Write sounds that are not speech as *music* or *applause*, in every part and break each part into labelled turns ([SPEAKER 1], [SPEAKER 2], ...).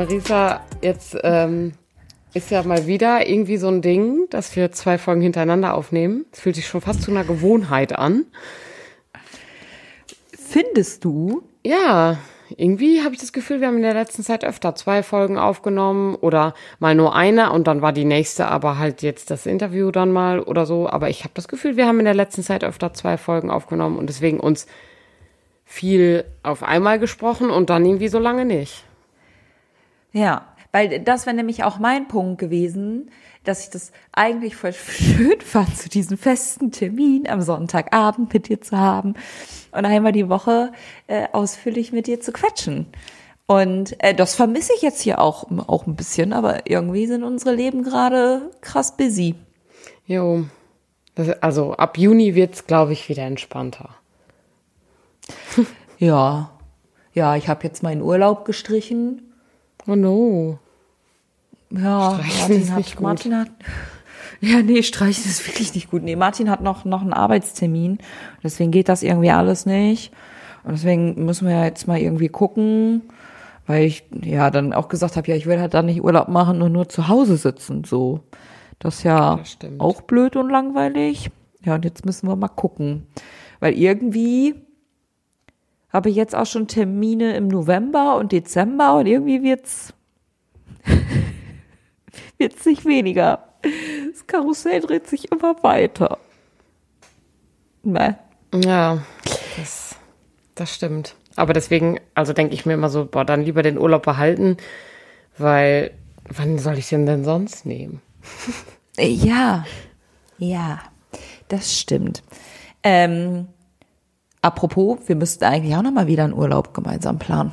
[SPEAKER 1] Marisa, jetzt ähm, ist ja mal wieder irgendwie so ein Ding, dass wir zwei Folgen hintereinander aufnehmen. Es fühlt sich schon fast zu einer Gewohnheit an.
[SPEAKER 2] Findest du?
[SPEAKER 1] Ja, irgendwie habe ich das Gefühl, wir haben in der letzten Zeit öfter zwei Folgen aufgenommen oder mal nur eine und dann war die nächste aber halt jetzt das Interview dann mal oder so. Aber ich habe das Gefühl, wir haben in der letzten Zeit öfter zwei Folgen aufgenommen und deswegen uns viel auf einmal gesprochen und dann irgendwie so lange nicht.
[SPEAKER 2] Ja, weil das wäre nämlich auch mein Punkt gewesen, dass ich das eigentlich voll schön fand, zu diesem festen Termin am Sonntagabend mit dir zu haben und einmal die Woche äh, ausführlich mit dir zu quatschen. Und äh, das vermisse ich jetzt hier auch, auch ein bisschen, aber irgendwie sind unsere Leben gerade krass busy.
[SPEAKER 1] Jo. Das, also ab Juni wird's, glaube ich, wieder entspannter.
[SPEAKER 2] ja. Ja, ich habe jetzt meinen Urlaub gestrichen.
[SPEAKER 1] Oh no.
[SPEAKER 2] Ja,
[SPEAKER 1] Streichen
[SPEAKER 2] Martin hat. Martin hat. *laughs* Ja, nee, streichen ist wirklich nicht gut. Nee, Martin hat noch, noch einen Arbeitstermin. Deswegen geht das irgendwie alles nicht. Und deswegen müssen wir ja jetzt mal irgendwie gucken, weil ich ja dann auch gesagt habe, ja, ich will halt dann nicht Urlaub machen und nur zu Hause sitzen. So. Das ist ja
[SPEAKER 1] Das
[SPEAKER 2] auch blöd und langweilig. Ja, und jetzt müssen wir mal gucken. Weil irgendwie habe ich jetzt auch schon Termine im November und Dezember und irgendwie wird's *laughs* wird's nicht weniger. Das Karussell dreht sich immer weiter. Ne?
[SPEAKER 1] Ja, das, das stimmt. Aber deswegen, also denke ich mir immer so, boah, dann lieber den Urlaub behalten, weil wann soll ich den denn sonst nehmen?
[SPEAKER 2] Ja, ja, das stimmt. Ähm, apropos, wir müssten eigentlich auch noch mal wieder einen Urlaub gemeinsam planen.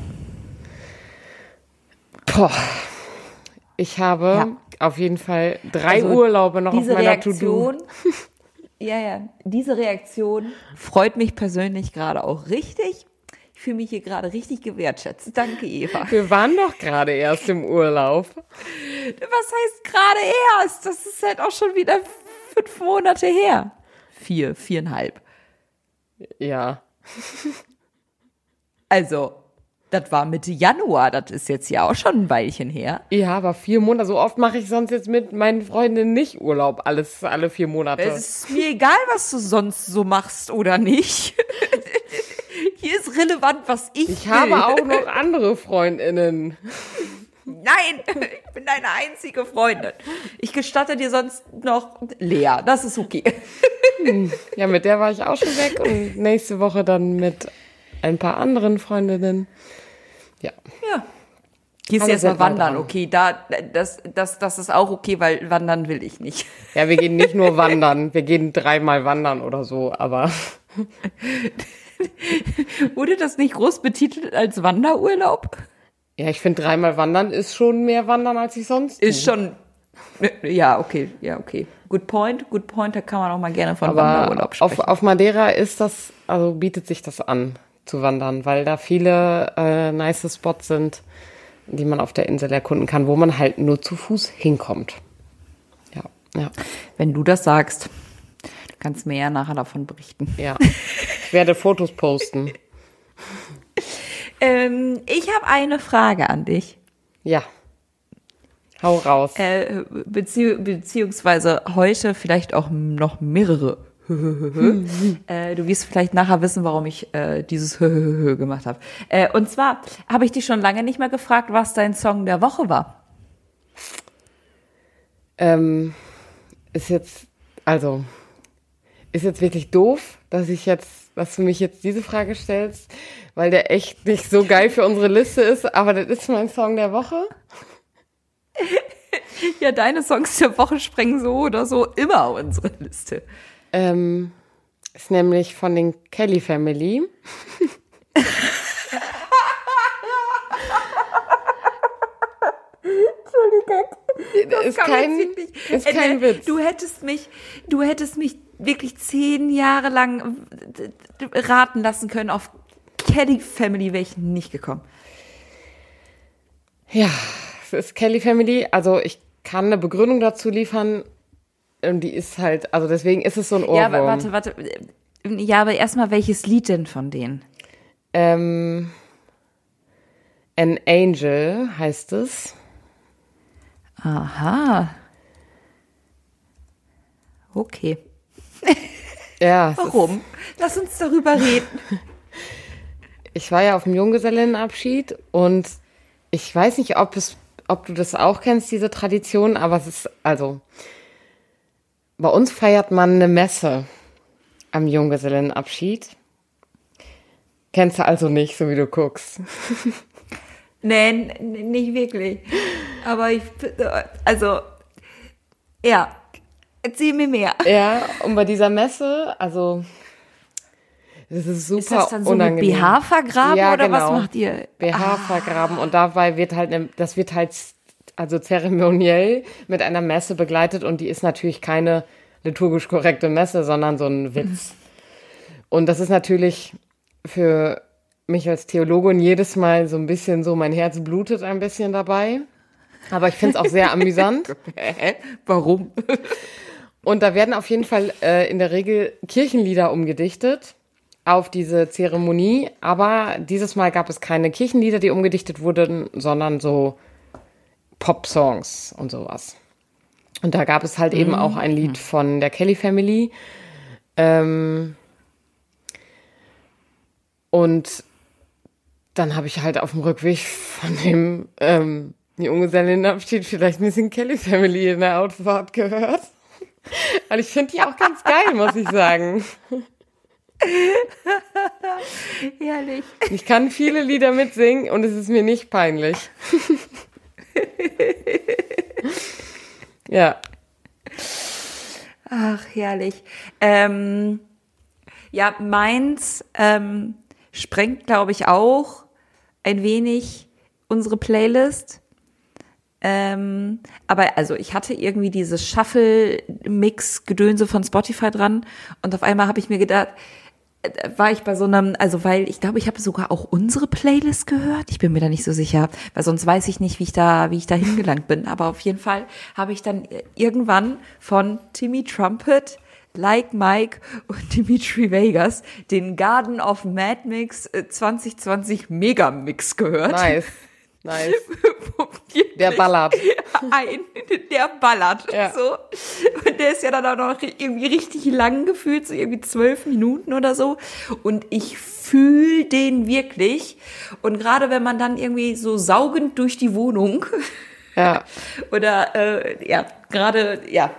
[SPEAKER 1] Boah, ich habe
[SPEAKER 2] Ja.
[SPEAKER 1] auf jeden Fall drei
[SPEAKER 2] Also,
[SPEAKER 1] Urlaube noch auf
[SPEAKER 2] diese
[SPEAKER 1] meiner To-Do. *laughs*
[SPEAKER 2] Ja, ja, diese Reaktion freut mich persönlich gerade auch richtig. Ich fühle mich hier gerade richtig gewertschätzt. Danke, Eva.
[SPEAKER 1] Wir waren doch gerade erst im Urlaub.
[SPEAKER 2] Was heißt gerade erst? Das ist halt auch schon wieder fünf Monate her. Vier, viereinhalb.
[SPEAKER 1] Ja. *laughs*
[SPEAKER 2] Also, das war Mitte Januar. Das ist jetzt ja auch schon ein Weilchen her.
[SPEAKER 1] Ja, aber vier Monate, so oft mache ich sonst jetzt mit meinen Freundinnen nicht Urlaub, alles, alle vier Monate.
[SPEAKER 2] Es ist mir egal, was du sonst so machst oder nicht. *laughs* Hier ist relevant, was ich,
[SPEAKER 1] Ich
[SPEAKER 2] will.
[SPEAKER 1] habe auch noch andere Freundinnen. *laughs*
[SPEAKER 2] Nein, *laughs* ich bin deine einzige Freundin. Ich gestatte dir sonst noch Lea. Das ist okay.
[SPEAKER 1] Ja, mit der war ich auch schon weg und nächste Woche dann mit ein paar anderen Freundinnen. Ja.
[SPEAKER 2] Ja. Gehst
[SPEAKER 1] Aber
[SPEAKER 2] jetzt mal wandern,
[SPEAKER 1] dran.
[SPEAKER 2] okay, da, das, das, das ist auch okay, weil wandern will ich nicht.
[SPEAKER 1] Ja, wir gehen nicht nur wandern, wir gehen dreimal wandern oder so, aber *laughs*
[SPEAKER 2] Wurde das nicht groß betitelt als Wanderurlaub?
[SPEAKER 1] Ja, ich finde dreimal wandern ist schon mehr wandern, als ich sonst
[SPEAKER 2] Ist
[SPEAKER 1] tue.
[SPEAKER 2] schon, ja, okay, ja, okay. Good point, good point, da kann man auch mal gerne von
[SPEAKER 1] Aber
[SPEAKER 2] Wanderurlaub
[SPEAKER 1] auf,
[SPEAKER 2] sprechen.
[SPEAKER 1] auf Madeira ist das, also bietet sich das an zu wandern, weil da viele äh, nice Spots sind, die man auf der Insel erkunden kann, wo man halt nur zu Fuß hinkommt. Ja, ja,
[SPEAKER 2] Wenn du das sagst, du kannst mir ja nachher davon berichten.
[SPEAKER 1] ja. Ich werde Fotos posten. *laughs*
[SPEAKER 2] Ähm, ich habe eine Frage an dich.
[SPEAKER 1] Ja. Hau raus.
[SPEAKER 2] Äh, bezieh beziehungsweise heute vielleicht auch noch mehrere. *laughs* äh, du wirst vielleicht nachher wissen, warum ich äh, dieses *laughs* gemacht habe. Äh, und zwar habe ich dich schon lange nicht mehr gefragt, was dein Song der Woche war.
[SPEAKER 1] Ähm, ist jetzt, also, ist jetzt wirklich doof, dass ich jetzt, dass du mich jetzt diese Frage stellst, weil der echt nicht so geil für unsere Liste ist, aber das ist mein Song der Woche. *laughs*
[SPEAKER 2] Ja, deine Songs der Woche sprengen so oder so immer unsere Liste.
[SPEAKER 1] Ähm, ist nämlich von den Kelly Family. *laughs* *laughs* Entschuldigung. Ist kein,
[SPEAKER 2] wirklich-
[SPEAKER 1] ist kein Witz.
[SPEAKER 2] Du hättest mich, du hättest mich wirklich zehn Jahre lang äh, raten lassen können. Auf Kelly Family wäre ich nicht gekommen.
[SPEAKER 1] Ja, es ist Kelly Family. Also ich kann eine Begründung dazu liefern. Und die ist halt, also deswegen ist es so ein Ohrwurm.
[SPEAKER 2] Ja, aber warte, warte. Ja, aber erstmal, welches Lied denn von denen?
[SPEAKER 1] Ähm, An Angel heißt es.
[SPEAKER 2] Aha. Okay. *laughs*
[SPEAKER 1] Ja,
[SPEAKER 2] Warum? Lass uns darüber reden. *laughs*
[SPEAKER 1] ich war ja auf dem Junggesellinnenabschied und ich weiß nicht, ob es, ob du das auch kennst, diese Tradition, aber es ist, also, bei uns feiert man eine Messe am Junggesellinnenabschied. Kennst du also nicht, so wie du guckst. *laughs*
[SPEAKER 2] Nee, n- nicht wirklich. Aber ich, also, ja. Erzähl mir mehr.
[SPEAKER 1] Ja, und bei dieser Messe, also, das ist super
[SPEAKER 2] Ist das dann so
[SPEAKER 1] unangenehm.
[SPEAKER 2] BH vergraben
[SPEAKER 1] Ja,
[SPEAKER 2] oder was
[SPEAKER 1] genau.
[SPEAKER 2] macht ihr?
[SPEAKER 1] BH vergraben und dabei wird halt, ne, das wird halt also zeremoniell mit einer Messe begleitet und die ist natürlich keine liturgisch korrekte Messe, sondern so ein Witz. Und das ist natürlich für mich als Theologin jedes Mal so ein bisschen so, mein Herz blutet ein bisschen dabei. Aber ich finde es auch sehr amüsant. *laughs*
[SPEAKER 2] Warum?
[SPEAKER 1] Und da werden auf jeden Fall äh, in der Regel Kirchenlieder umgedichtet auf diese Zeremonie. Aber dieses Mal gab es keine Kirchenlieder, die umgedichtet wurden, sondern so Pop-Songs und sowas. Und da gab es halt eben auch ein Lied von der Kelly Family. Ähm, und dann habe ich halt auf dem Rückweg von dem ähm, Junggesellinnenabschied vielleicht ein bisschen Kelly Family in der Outfahrt gehört. Weil ich finde die auch ganz geil, muss ich sagen.
[SPEAKER 2] Herrlich.
[SPEAKER 1] Ich kann viele Lieder mitsingen und es ist mir nicht peinlich. ja.
[SPEAKER 2] Ach, herrlich. Ähm, ja, meins ähm, sprengt, glaube ich, auch ein wenig unsere Playlist. Ähm, aber also ich hatte irgendwie dieses Shuffle-Mix-Gedönse von Spotify dran und auf einmal habe ich mir gedacht, äh, war ich bei so einem, also weil ich glaube, ich habe sogar auch unsere Playlist gehört. Ich bin mir da nicht so sicher, weil sonst weiß ich nicht, wie ich da, wie ich da hingelangt bin. Aber auf jeden Fall habe ich dann irgendwann von Timmy Trumpet, Like Mike und *laughs* Dimitri Vegas den Garden of Mad Mix äh, 2020 Megamix gehört.
[SPEAKER 1] Nice. Nice. *laughs* Der ballert. *laughs*
[SPEAKER 2] Ein, der ballert.
[SPEAKER 1] Ja.
[SPEAKER 2] So. Und der ist ja dann auch noch irgendwie richtig lang gefühlt, so irgendwie zwölf Minuten oder so. Und ich fühle den wirklich. Und gerade wenn man dann irgendwie so saugend durch die Wohnung *laughs*
[SPEAKER 1] Ja.
[SPEAKER 2] oder äh, ja, gerade, ja,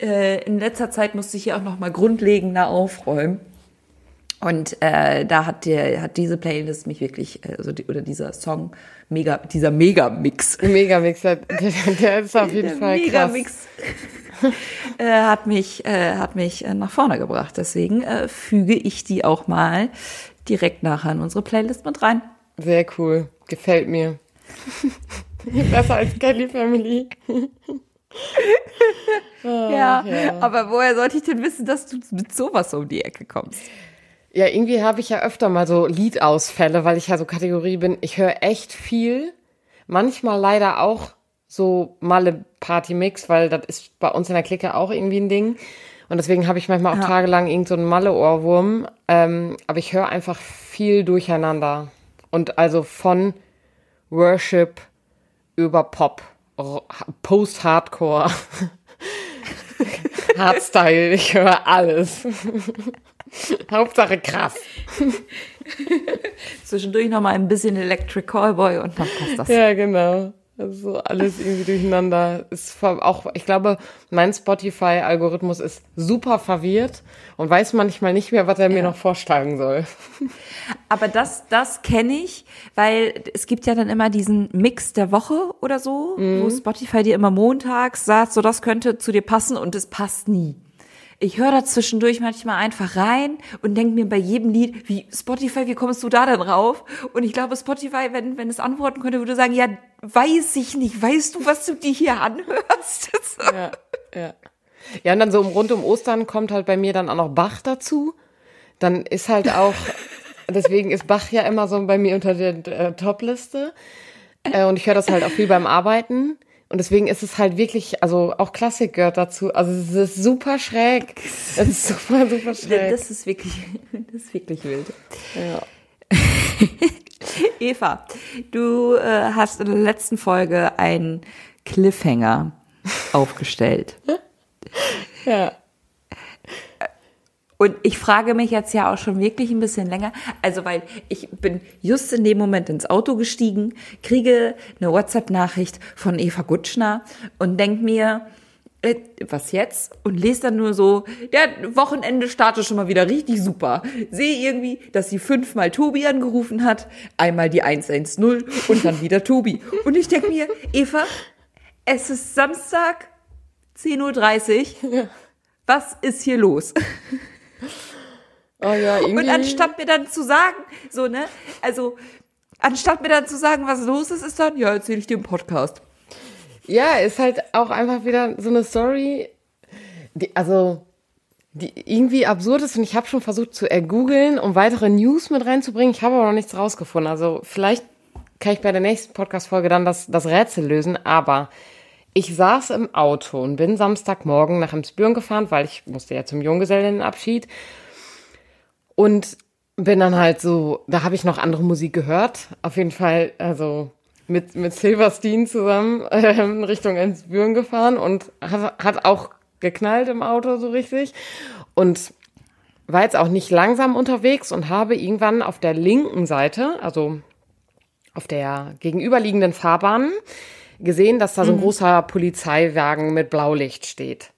[SPEAKER 2] äh, in letzter Zeit musste ich hier auch noch mal grundlegender aufräumen. Und äh, da hat der hat diese Playlist mich wirklich, äh, also die, oder dieser Song, mega, dieser Megamix,
[SPEAKER 1] Megamixer, der, der ist auf jeden
[SPEAKER 2] der
[SPEAKER 1] Fall krass.
[SPEAKER 2] Megamix äh, hat mich, äh, hat mich äh, nach vorne gebracht. Deswegen äh, füge ich die auch mal direkt nachher in unsere Playlist mit rein.
[SPEAKER 1] Sehr cool. Gefällt mir. *laughs* Besser als Kelly Family. *laughs*
[SPEAKER 2] ja,
[SPEAKER 1] ja.
[SPEAKER 2] aber woher sollte ich denn wissen, dass du mit sowas um die Ecke kommst?
[SPEAKER 1] Ja, irgendwie habe ich ja öfter mal so Liedausfälle, weil ich ja so Kategorie bin. Ich höre echt viel. Manchmal leider auch so Malle Party Mix, weil das ist bei uns in der Clique auch irgendwie ein Ding. Und deswegen habe ich manchmal auch
[SPEAKER 2] Ja.
[SPEAKER 1] tagelang irgend so einen Malle-Ohrwurm. Ähm, aber ich höre einfach viel durcheinander. Und also von Worship über Pop, Post-Hardcore, *laughs* Hardstyle, ich höre alles. *laughs* *laughs* Hauptsache krass. *laughs*
[SPEAKER 2] Zwischendurch noch mal ein bisschen Electric Callboy und dann passt das.
[SPEAKER 1] Ja, genau. Also alles irgendwie durcheinander. Ist auch, ich glaube, mein Spotify-Algorithmus ist super verwirrt und weiß manchmal nicht mehr, was er mir
[SPEAKER 2] Ja.
[SPEAKER 1] noch vorschlagen soll. *laughs*
[SPEAKER 2] Aber das, das kenne ich, weil es gibt ja dann immer diesen Mix der Woche oder so, wo Spotify dir immer montags sagt, so das könnte zu dir passen und es passt nie. Ich höre da zwischendurch manchmal einfach rein und denke mir bei jedem Lied, wie Spotify, wie kommst du da denn rauf? Und ich glaube, Spotify, wenn, wenn es antworten könnte, würde sagen, ja, weiß ich nicht. Weißt du, was du dir hier anhörst? *laughs*
[SPEAKER 1] Ja, ja. Ja, und dann so um, rund um Ostern kommt halt bei mir dann auch noch Bach dazu. Dann ist halt auch, *laughs* deswegen ist Bach ja immer so bei mir unter der äh, Top-Liste. Äh, und ich höre das halt auch viel beim Arbeiten. Und deswegen ist es halt wirklich, also auch Klassik gehört dazu. Also es ist super schräg. Es ist super, super schräg.
[SPEAKER 2] Das ist wirklich, *laughs* das ist wirklich wild.
[SPEAKER 1] ja. *laughs*
[SPEAKER 2] Eva, du äh, hast in der letzten Folge einen Cliffhanger aufgestellt. *laughs*
[SPEAKER 1] Ja.
[SPEAKER 2] Und ich frage mich jetzt ja auch schon wirklich ein bisschen länger, also weil ich bin just in dem Moment ins Auto gestiegen, kriege eine WhatsApp-Nachricht von Eva Gutschner und denk mir, äh, was jetzt? Und lese dann nur so, der Wochenende startet schon mal wieder richtig super. Sehe irgendwie, dass sie fünfmal Tobi angerufen hat, einmal die 110 und dann wieder Tobi. Und ich denke mir, Eva, es ist Samstag, 10.30 Uhr. Was ist hier los?
[SPEAKER 1] Oh ja, irgendwie.
[SPEAKER 2] Und anstatt mir dann zu sagen, so, ne, also, anstatt mir dann zu sagen, was los ist, ist dann, ja, erzähle ich dir im Podcast.
[SPEAKER 1] Ja, ist halt auch einfach wieder so eine Story, die, also, die irgendwie absurd ist und ich habe schon versucht zu ergoogeln, um weitere News mit reinzubringen. Ich habe aber noch nichts rausgefunden. Also vielleicht kann ich bei der nächsten Podcast-Folge dann das, das Rätsel lösen, aber ich saß im Auto und bin Samstagmorgen nach Emsbüren gefahren, weil ich musste ja zum Junggesellenabschied und bin dann halt so, da habe ich noch andere Musik gehört. Auf jeden Fall, also mit, mit Silverstein zusammen *laughs* äh, in Richtung Ensbüren gefahren und hat, hat auch geknallt im Auto so richtig. Und war jetzt auch nicht langsam unterwegs und habe irgendwann auf der linken Seite, also auf der gegenüberliegenden Fahrbahn, gesehen, dass da so ein großer Polizeiwagen mit Blaulicht steht.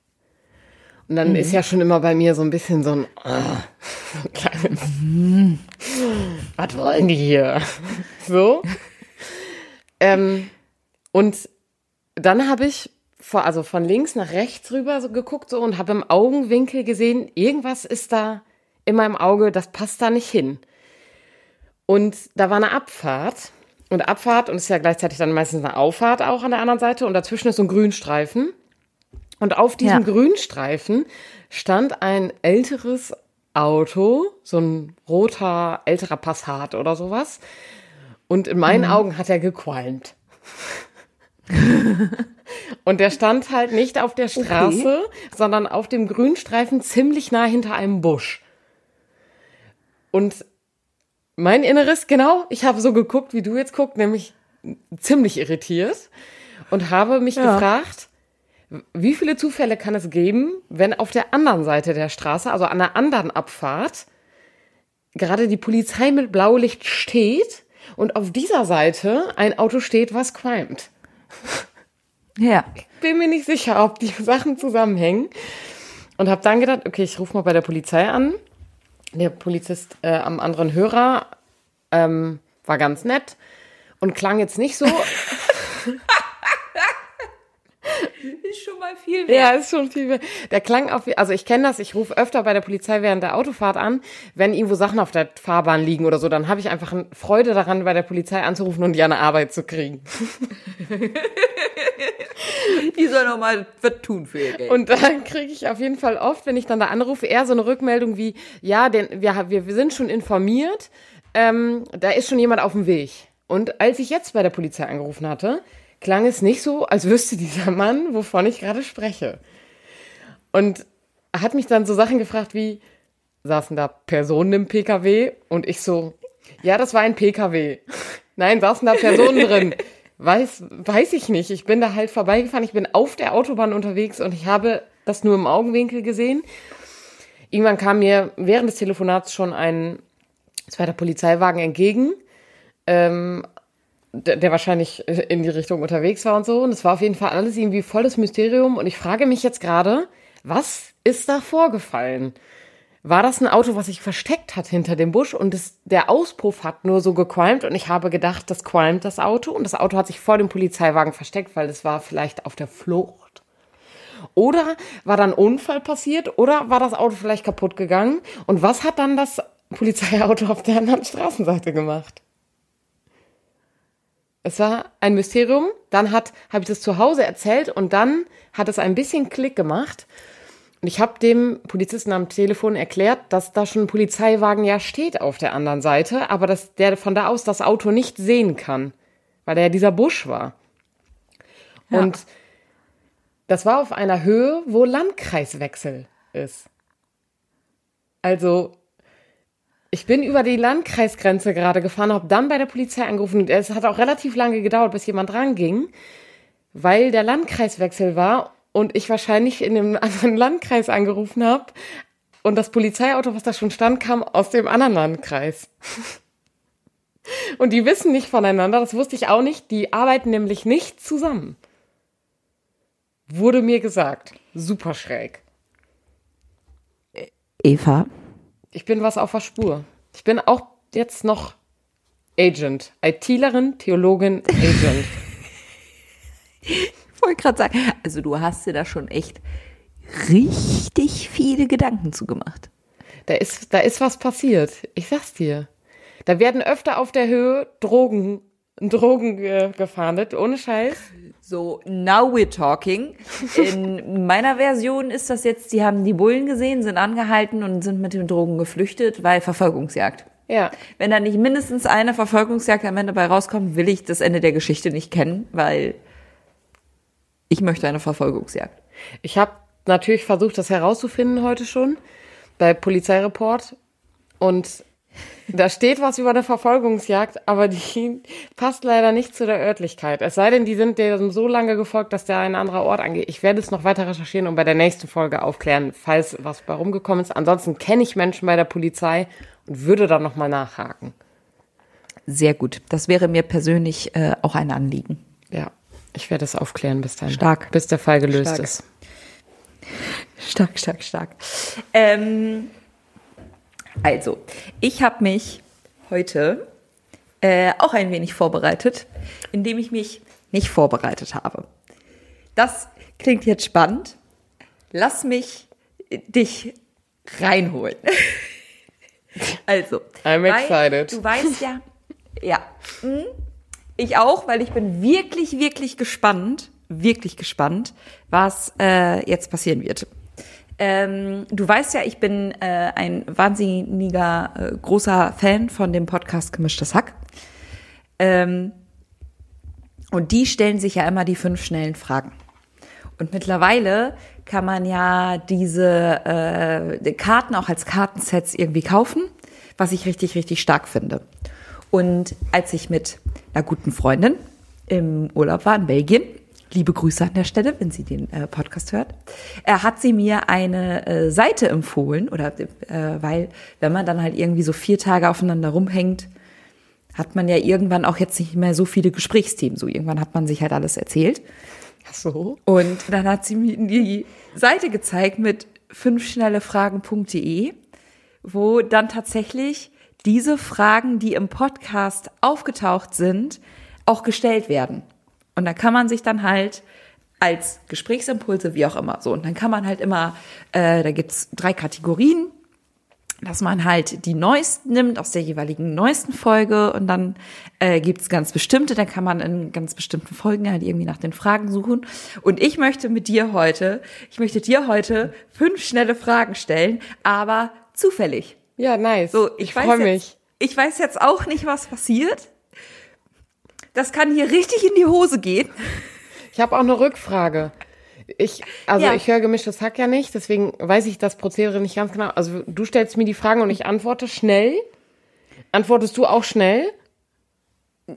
[SPEAKER 1] Und dann ist ja schon immer bei mir so ein bisschen so ein, ah, so ein kleines, was wollen die hier? So. ähm, und dann habe ich vor, also von links nach rechts rüber so geguckt so und habe im Augenwinkel gesehen, irgendwas ist da in meinem Auge, das passt da nicht hin. Und da war eine Abfahrt und Abfahrt und ist ja gleichzeitig dann meistens eine Auffahrt auch an der anderen Seite und dazwischen ist so ein Grünstreifen. Und auf diesem
[SPEAKER 2] Ja.
[SPEAKER 1] Grünstreifen stand ein älteres Auto, so ein roter, älterer Passat oder sowas. Und in meinen Augen hat er gequalmt. *laughs* Und der stand halt nicht auf der Straße, sondern auf dem Grünstreifen ziemlich nah hinter einem Busch. Und mein Inneres, genau, ich habe so geguckt, wie du jetzt guckst, nämlich ziemlich irritiert und habe mich
[SPEAKER 2] Ja.
[SPEAKER 1] gefragt, wie viele Zufälle kann es geben, wenn auf der anderen Seite der Straße, also an der anderen Abfahrt, gerade die Polizei mit Blaulicht steht und auf dieser Seite ein Auto steht, was qualmt. *laughs*
[SPEAKER 2] Ja.
[SPEAKER 1] Bin mir nicht sicher, ob die Sachen zusammenhängen. Und habe dann gedacht, okay, ich rufe mal bei der Polizei an. Der Polizist äh, am anderen Hörer ähm, war ganz nett und klang jetzt nicht so. *laughs* *laughs*
[SPEAKER 2] Ist schon mal viel
[SPEAKER 1] Ja, ist schon viel. mehr. Der klang auf, also ich kenne das, ich rufe öfter bei der Polizei während der Autofahrt an, wenn irgendwo Sachen auf der Fahrbahn liegen oder so, dann habe ich einfach eine Freude daran, bei der Polizei anzurufen und die an der Arbeit zu kriegen. *laughs*
[SPEAKER 2] Die soll noch mal was tun für ihr Geld.
[SPEAKER 1] Und dann kriege ich auf jeden Fall oft, wenn ich dann da anrufe, eher so eine Rückmeldung wie, ja, denn wir, wir, wir sind schon informiert, ähm, da ist schon jemand auf dem Weg. Und als ich jetzt bei der Polizei angerufen hatte, klang es nicht so, als wüsste dieser Mann, wovon ich gerade spreche. Und er hat mich dann so Sachen gefragt wie, saßen da Personen im PKW? Und ich so, ja, das war ein PKW. Nein, saßen da Personen *laughs* drin. Weiß, weiß ich nicht. Ich bin da halt vorbeigefahren. Ich bin auf der Autobahn unterwegs und ich habe das nur im Augenwinkel gesehen. Irgendwann kam mir während des Telefonats schon ein zweiter Polizeiwagen entgegen, ähm, der, der wahrscheinlich in die Richtung unterwegs war und so. Und es war auf jeden Fall alles irgendwie volles Mysterium. Und ich frage mich jetzt gerade, was ist da vorgefallen? War das ein Auto, was sich versteckt hat hinter dem Busch und das, der Auspuff hat nur so gequalmt und ich habe gedacht, das qualmt das Auto und das Auto hat sich vor dem Polizeiwagen versteckt, weil es war vielleicht auf der Flucht. Oder war da ein Unfall passiert oder war das Auto vielleicht kaputt gegangen und was hat dann das Polizeiauto auf der anderen Straßenseite gemacht? Es war ein Mysterium. Dann hat habe ich das zu Hause erzählt und dann hat es ein bisschen Klick gemacht. Und ich habe dem Polizisten am Telefon erklärt, dass da schon ein Polizeiwagen ja steht auf der anderen Seite, aber dass der von da aus das Auto nicht sehen kann, weil da ja dieser Busch war. Und das war auf einer Höhe, wo Landkreiswechsel ist. Also, ich bin über die Landkreisgrenze gerade gefahren, habe dann bei der Polizei angerufen. Es hat auch relativ lange gedauert, bis jemand ranging, weil der Landkreiswechsel war und ich wahrscheinlich in dem *laughs* anderen Landkreis angerufen habe und das Polizeiauto, was da schon stand, kam aus dem anderen Landkreis. *laughs* Und die wissen nicht voneinander, das wusste ich auch nicht, die arbeiten nämlich nicht zusammen. Wurde mir gesagt. Super schräg.
[SPEAKER 2] Eva,
[SPEAKER 1] Ich bin was auf der Spur. Ich bin auch jetzt noch Agent. ITlerin, Theologin, Agent.
[SPEAKER 2] ich wollte gerade sagen, also du hast dir da schon echt richtig viele Gedanken zugemacht.
[SPEAKER 1] Da ist, da ist was passiert. Ich sag's dir. Da werden öfter auf der Höhe Drogen, Drogen ge gefahndet, ohne Scheiß.
[SPEAKER 2] So, now we're talking. In meiner Version ist das jetzt, die haben die Bullen gesehen, sind angehalten und sind mit den Drogen geflüchtet, weil Verfolgungsjagd.
[SPEAKER 1] Ja.
[SPEAKER 2] Wenn da nicht mindestens eine Verfolgungsjagd am Ende bei rauskommt, will ich das Ende der Geschichte nicht kennen, weil ich möchte eine Verfolgungsjagd.
[SPEAKER 1] Ich habe natürlich versucht, das herauszufinden heute schon bei Polizeireport. Und da steht was über eine Verfolgungsjagd, aber die *laughs* passt leider nicht zu der Örtlichkeit. Es sei denn, die sind dem so lange gefolgt, dass der ein anderer Ort angeht. Ich werde es noch weiter recherchieren und bei der nächsten Folge aufklären, falls was bei rumgekommen ist. Ansonsten kenne ich Menschen bei der Polizei und würde dann nochmal nachhaken.
[SPEAKER 2] Sehr gut. Das wäre mir persönlich äh, auch ein Anliegen.
[SPEAKER 1] Ja, ich werde es aufklären bis dann.
[SPEAKER 2] Stark.
[SPEAKER 1] Bis der Fall gelöst
[SPEAKER 2] Stark.
[SPEAKER 1] ist.
[SPEAKER 2] Stark, stark, stark. Ähm, also, ich habe mich heute äh, auch ein wenig vorbereitet, indem ich mich nicht vorbereitet habe. Das klingt jetzt spannend. Lass mich dich reinholen. *laughs* also,
[SPEAKER 1] I'm excited.
[SPEAKER 2] Du weißt ja, ja, mm, ich auch, weil ich bin wirklich, wirklich gespannt, wirklich gespannt, was äh, jetzt passieren wird. Ähm, du weißt ja, ich bin äh, ein wahnsinniger äh, großer Fan von dem Podcast Gemischtes Hack. Ähm, und die stellen sich ja immer die fünf schnellen Fragen. Und mittlerweile kann man ja diese äh, Karten auch als Kartensets irgendwie kaufen, was ich richtig, richtig stark finde. Und als ich mit einer guten Freundin im Urlaub war in Belgien, liebe Grüße an der Stelle, wenn sie den äh, Podcast hört, äh, hat sie mir eine äh, Seite empfohlen, oder äh, weil, wenn man dann halt irgendwie so vier Tage aufeinander rumhängt, hat man ja irgendwann auch jetzt nicht mehr so viele Gesprächsthemen. So irgendwann hat man sich halt alles erzählt.
[SPEAKER 1] Ach so.
[SPEAKER 2] Und dann hat sie mir die Seite gezeigt mit fünfschnellefragen.de, wo dann tatsächlich diese Fragen, die im Podcast aufgetaucht sind, auch gestellt werden. Und da kann man sich dann halt als Gesprächsimpulse, wie auch immer, so. Und dann kann man halt immer, äh, da gibt's drei Kategorien, dass man halt die neuesten nimmt aus der jeweiligen neuesten Folge und dann äh, gibt's ganz bestimmte, dann kann man in ganz bestimmten Folgen halt irgendwie nach den Fragen suchen. Und ich möchte mit dir heute, ich möchte dir heute fünf schnelle Fragen stellen, aber zufällig.
[SPEAKER 1] Ja, nice.
[SPEAKER 2] So, ich,
[SPEAKER 1] ich freue mich.
[SPEAKER 2] Ich weiß jetzt auch nicht, was passiert. Das kann hier richtig in die Hose gehen.
[SPEAKER 1] Ich habe auch eine Rückfrage. Ich, also
[SPEAKER 2] Ja.
[SPEAKER 1] ich höre gemischtes Hack ja nicht, deswegen weiß ich das Prozedere nicht ganz genau. Also du stellst mir die Fragen und ich antworte schnell. Antwortest du auch schnell?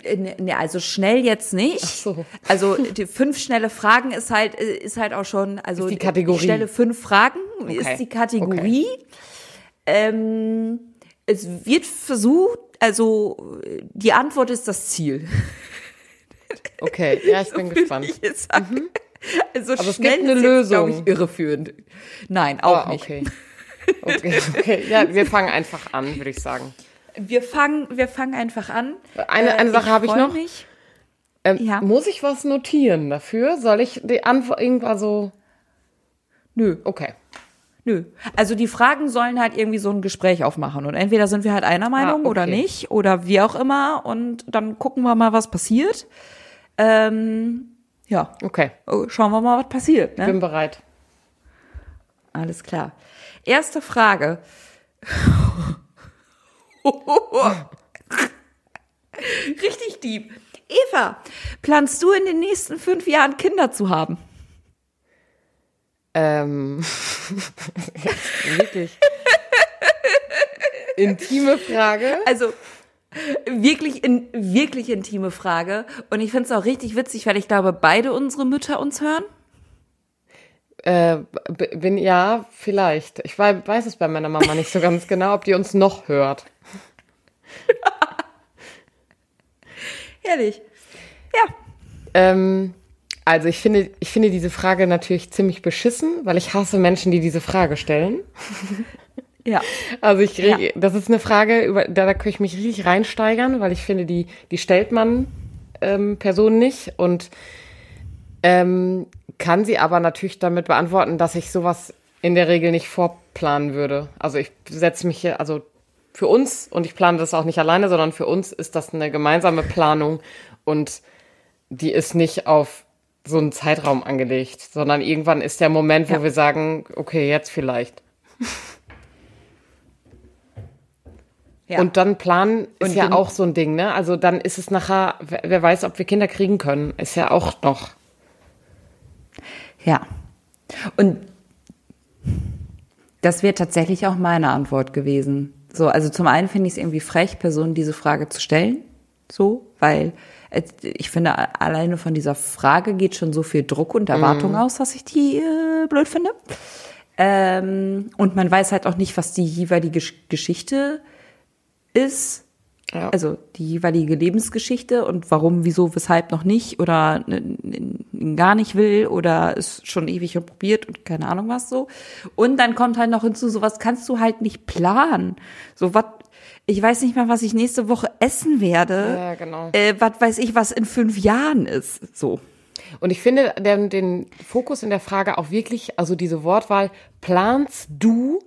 [SPEAKER 2] Äh, Ne, ne, also schnell jetzt nicht.
[SPEAKER 1] Ach so.
[SPEAKER 2] Also die fünf schnelle Fragen ist halt äh, ist halt auch schon also
[SPEAKER 1] Ist die Kategorie.
[SPEAKER 2] Ich stelle fünf Fragen
[SPEAKER 1] Okay.
[SPEAKER 2] ist die Kategorie. Ähm, es wird versucht, also äh, die Antwort ist das Ziel.
[SPEAKER 1] Okay, ja, ich *laughs* bin
[SPEAKER 2] Würde
[SPEAKER 1] gespannt.
[SPEAKER 2] ich sagen. Also
[SPEAKER 1] Aber es
[SPEAKER 2] schnell
[SPEAKER 1] gibt eine
[SPEAKER 2] ist jetzt,
[SPEAKER 1] Lösung.
[SPEAKER 2] ich, irreführend. Nein, auch
[SPEAKER 1] Ah,
[SPEAKER 2] nicht. *laughs*
[SPEAKER 1] okay. Okay. Ja, wir fangen einfach an, würde ich sagen.
[SPEAKER 2] Wir fangen, wir fangen einfach an.
[SPEAKER 1] Eine- eine Sache habe ich noch.
[SPEAKER 2] Mich.
[SPEAKER 1] Ähm,
[SPEAKER 2] Ja.
[SPEAKER 1] Muss ich was notieren dafür? Soll ich die Antwort irgendwann so.
[SPEAKER 2] Nö,
[SPEAKER 1] Okay.
[SPEAKER 2] Nö. Also die Fragen sollen halt irgendwie so ein Gespräch aufmachen. Und entweder sind wir halt einer Meinung
[SPEAKER 1] okay.
[SPEAKER 2] oder nicht. Oder wie auch immer. Und dann gucken wir mal, was passiert. Ähm, ja,
[SPEAKER 1] Okay.
[SPEAKER 2] Oh, schauen wir mal, was passiert. Ne?
[SPEAKER 1] Bin bereit.
[SPEAKER 2] Alles klar. Erste Frage. *laughs* Richtig deep. Eva, planst du in den nächsten fünf Jahren Kinder zu haben?
[SPEAKER 1] Ähm. *laughs* Wirklich. Intime Frage.
[SPEAKER 2] Also wirklich in wirklich intime Frage und ich finde es auch richtig witzig, weil ich glaube, beide unsere Mütter uns hören.
[SPEAKER 1] Äh, bin ja, vielleicht. Ich wei- weiß es bei meiner Mama nicht so ganz genau, ob die uns noch hört. *laughs*
[SPEAKER 2] Ehrlich. Ja.
[SPEAKER 1] Ähm, also ich finde, ich finde diese Frage natürlich ziemlich beschissen, weil ich hasse Menschen, die diese Frage stellen. *laughs*
[SPEAKER 2] Ja.
[SPEAKER 1] Also ich
[SPEAKER 2] Ja.
[SPEAKER 1] das ist eine Frage, über, da, da könnte ich mich richtig reinsteigern, weil ich finde, die, die stellt man ähm, Personen nicht und ähm, kann sie aber natürlich damit beantworten, dass ich sowas in der Regel nicht vorplanen würde. Also ich setze mich hier, also für uns, und ich plane das auch nicht alleine, sondern für uns ist das eine gemeinsame Planung und die ist nicht auf so einen Zeitraum angelegt, sondern irgendwann ist der Moment, wo
[SPEAKER 2] Ja.
[SPEAKER 1] wir sagen, okay, jetzt vielleicht. *laughs*
[SPEAKER 2] ja.
[SPEAKER 1] Und dann planen ist
[SPEAKER 2] Und
[SPEAKER 1] ja auch so ein Ding, ne? Also dann ist es nachher, wer, weiß, ob wir Kinder kriegen können, ist ja auch noch.
[SPEAKER 2] Ja. Und das wäre tatsächlich auch meine Antwort gewesen. So, also zum einen finde ich es irgendwie frech, Personen diese Frage zu stellen. So, weil ich finde, alleine von dieser Frage geht schon so viel Druck und Erwartung aus, dass ich die äh, blöd finde. Ähm, und man weiß halt auch nicht, was die jeweilige Gesch- Geschichte ist.
[SPEAKER 1] Ja.
[SPEAKER 2] Also die jeweilige Lebensgeschichte und warum, wieso, weshalb noch nicht oder gar nicht will oder es schon ewig und probiert und keine Ahnung was so. Und dann kommt halt noch hinzu, sowas kannst du halt nicht planen. So was, ich weiß nicht mal, was ich nächste Woche essen werde.
[SPEAKER 1] Ja, genau.
[SPEAKER 2] Äh, was weiß ich, was in fünf Jahren ist. So.
[SPEAKER 1] Und ich finde den, den Fokus in der Frage auch wirklich, also diese Wortwahl, planst du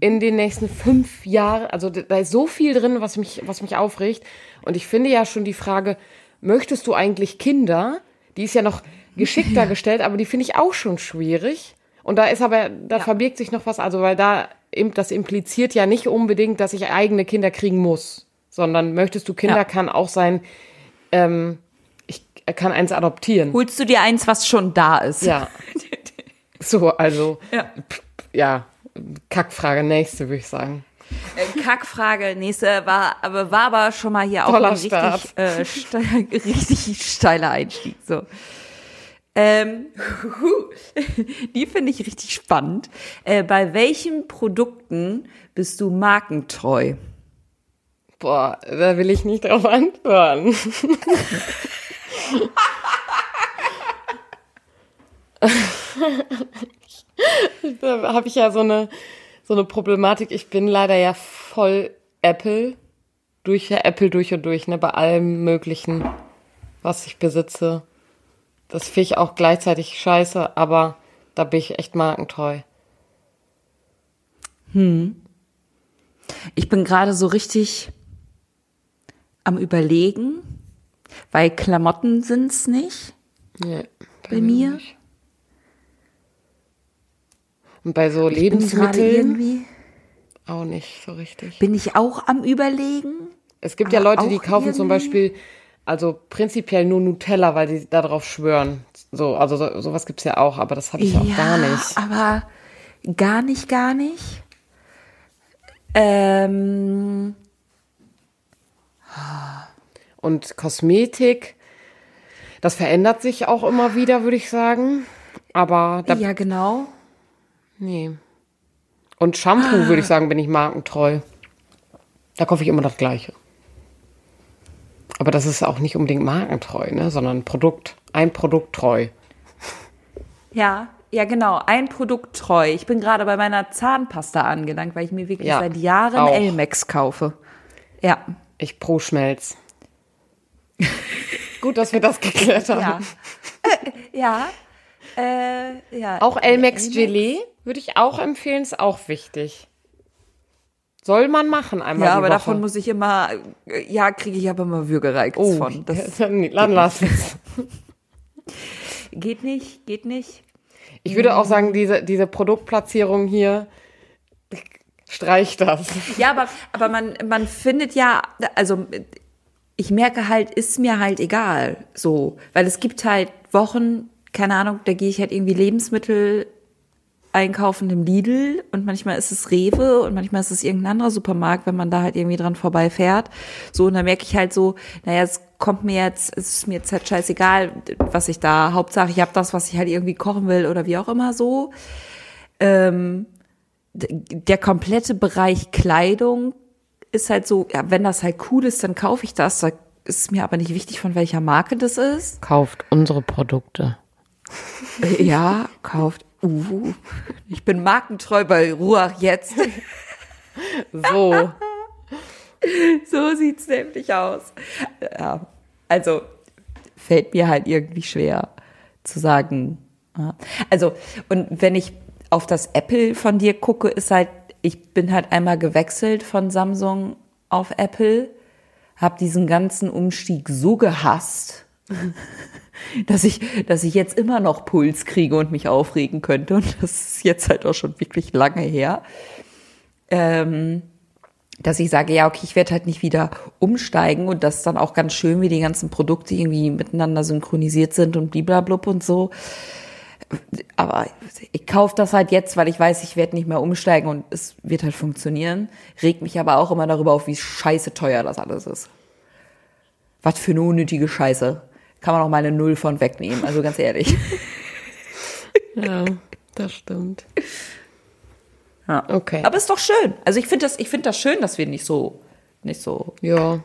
[SPEAKER 1] in den nächsten fünf Jahren, also da ist so viel drin, was mich, was mich aufregt. Und ich finde ja schon die Frage, möchtest du eigentlich Kinder? Die ist ja noch geschickter *laughs* gestellt, aber die finde ich auch schon schwierig. Und da ist aber, da verbirgt sich noch was, also weil da, das impliziert ja nicht unbedingt, dass ich eigene Kinder kriegen muss, sondern möchtest du Kinder
[SPEAKER 2] Ja.
[SPEAKER 1] kann auch sein, ähm, ich kann eins adoptieren.
[SPEAKER 2] Holst du dir eins, was schon da ist?
[SPEAKER 1] Ja. *laughs* So, also,
[SPEAKER 2] Ja.
[SPEAKER 1] ja, Kackfrage, nächste, würde ich sagen.
[SPEAKER 2] Äh, Kackfrage, nächste war, aber war aber schon mal hier auch ein richtig, äh, ste *laughs* richtig steiler Einstieg. So. Ähm, *laughs* die finde ich richtig spannend. Äh, bei welchen Produkten bist du markentreu?
[SPEAKER 1] Boah, da will ich nicht drauf antworten. *laughs* da habe ich ja so eine, so eine Problematik. Ich bin leider ja voll Apple. Durch ja Apple durch und durch, ne, bei allem Möglichen, was ich besitze. Das finde ich auch gleichzeitig scheiße, aber da bin ich echt markentreu.
[SPEAKER 2] Ich bin gerade so richtig am überlegen, weil Klamotten sind's nicht
[SPEAKER 1] Nee,
[SPEAKER 2] bei mir.
[SPEAKER 1] nicht. Und bei so
[SPEAKER 2] Ich
[SPEAKER 1] Lebensmitteln
[SPEAKER 2] irgendwie,
[SPEAKER 1] auch nicht so richtig.
[SPEAKER 2] bin ich auch am überlegen.
[SPEAKER 1] Es gibt ja Leute, die kaufen zum
[SPEAKER 2] irgendwie-
[SPEAKER 1] Beispiel, also prinzipiell nur Nutella, weil die darauf schwören. So, also so, sowas gibt's ja auch, aber das habe ich auch gar nicht.
[SPEAKER 2] Aber gar nicht, gar nicht. Ähm,
[SPEAKER 1] Und Kosmetik, das verändert sich auch immer wieder, würde ich sagen. Aber da,
[SPEAKER 2] ja, genau.
[SPEAKER 1] nee. Und Shampoo, würde ich sagen, bin ich markentreu. Da kaufe ich immer das Gleiche. Aber das ist auch nicht unbedingt markentreu, ne, sondern Produkt, ein Produkt treu.
[SPEAKER 2] Ja, ja, genau. Ein Produkt treu. Ich bin gerade bei meiner Zahnpasta angelangt, weil ich mir wirklich
[SPEAKER 1] Ja,
[SPEAKER 2] seit Jahren
[SPEAKER 1] auch.
[SPEAKER 2] Elmex kaufe. Ja.
[SPEAKER 1] Ich pro Schmelz. Gut, dass wir das geklärt haben.
[SPEAKER 2] Ja. *laughs* ja. Äh, ja.
[SPEAKER 1] Auch Elmex Gelee würde ich auch empfehlen, ist auch wichtig. Soll man machen einmal
[SPEAKER 2] Ja, aber
[SPEAKER 1] Woche.
[SPEAKER 2] davon muss ich immer, ja, kriege ich aber immer Würgereiz
[SPEAKER 1] oh,
[SPEAKER 2] von. Das
[SPEAKER 1] dann, dann lass es. *laughs*
[SPEAKER 2] geht nicht, geht nicht.
[SPEAKER 1] Ich würde auch sagen, diese, diese Produktplatzierung hier, streich das.
[SPEAKER 2] Ja, aber, aber man, man findet ja, also ich merke halt, ist mir halt egal, so. Weil es gibt halt Wochen, keine Ahnung, da gehe ich halt irgendwie Lebensmittel einkaufen im Lidl und manchmal ist es Rewe und manchmal ist es irgendein anderer Supermarkt, wenn man da halt irgendwie dran vorbeifährt. So, und dann merke ich halt so, naja, es kommt mir jetzt, es ist mir jetzt halt scheißegal, was ich da, Hauptsache ich habe das, was ich halt irgendwie kochen will oder wie auch immer so. Ähm, der komplette Bereich Kleidung ist halt so, ja, wenn das halt cool ist, dann kaufe ich das. Da ist mir aber nicht wichtig, von welcher Marke das ist.
[SPEAKER 1] Kauft unsere Produkte.
[SPEAKER 2] Ja, kauft. Uh, ich bin markentreu bei Ruach jetzt.
[SPEAKER 1] So. *laughs*
[SPEAKER 2] so sieht's nämlich aus. Ja, also fällt mir halt irgendwie schwer zu sagen. Also, und wenn ich auf das Apple von dir gucke, ist halt, ich bin halt einmal gewechselt von Samsung auf Apple, habe diesen ganzen Umstieg so gehasst, *laughs* *laughs* dass ich, dass ich jetzt immer noch Puls kriege und mich aufregen könnte. Und das ist jetzt halt auch schon wirklich lange her. Ähm, dass ich sage, ja, okay, ich werde halt nicht wieder umsteigen und das ist dann auch ganz schön, wie die ganzen Produkte irgendwie miteinander synchronisiert sind und bliblablub und so. Aber ich kaufe das halt jetzt, weil ich weiß, ich werde nicht mehr umsteigen und es wird halt funktionieren. Regt mich aber auch immer darüber auf, wie scheiße teuer das alles ist. Was für eine unnötige Scheiße. Kann man auch mal eine Null von wegnehmen, also ganz ehrlich. *laughs*
[SPEAKER 1] Ja, das stimmt.
[SPEAKER 2] Ja.
[SPEAKER 1] Okay.
[SPEAKER 2] Aber ist doch schön. Also ich finde das, ich finde das schön, dass wir nicht so, nicht so,
[SPEAKER 1] Ja.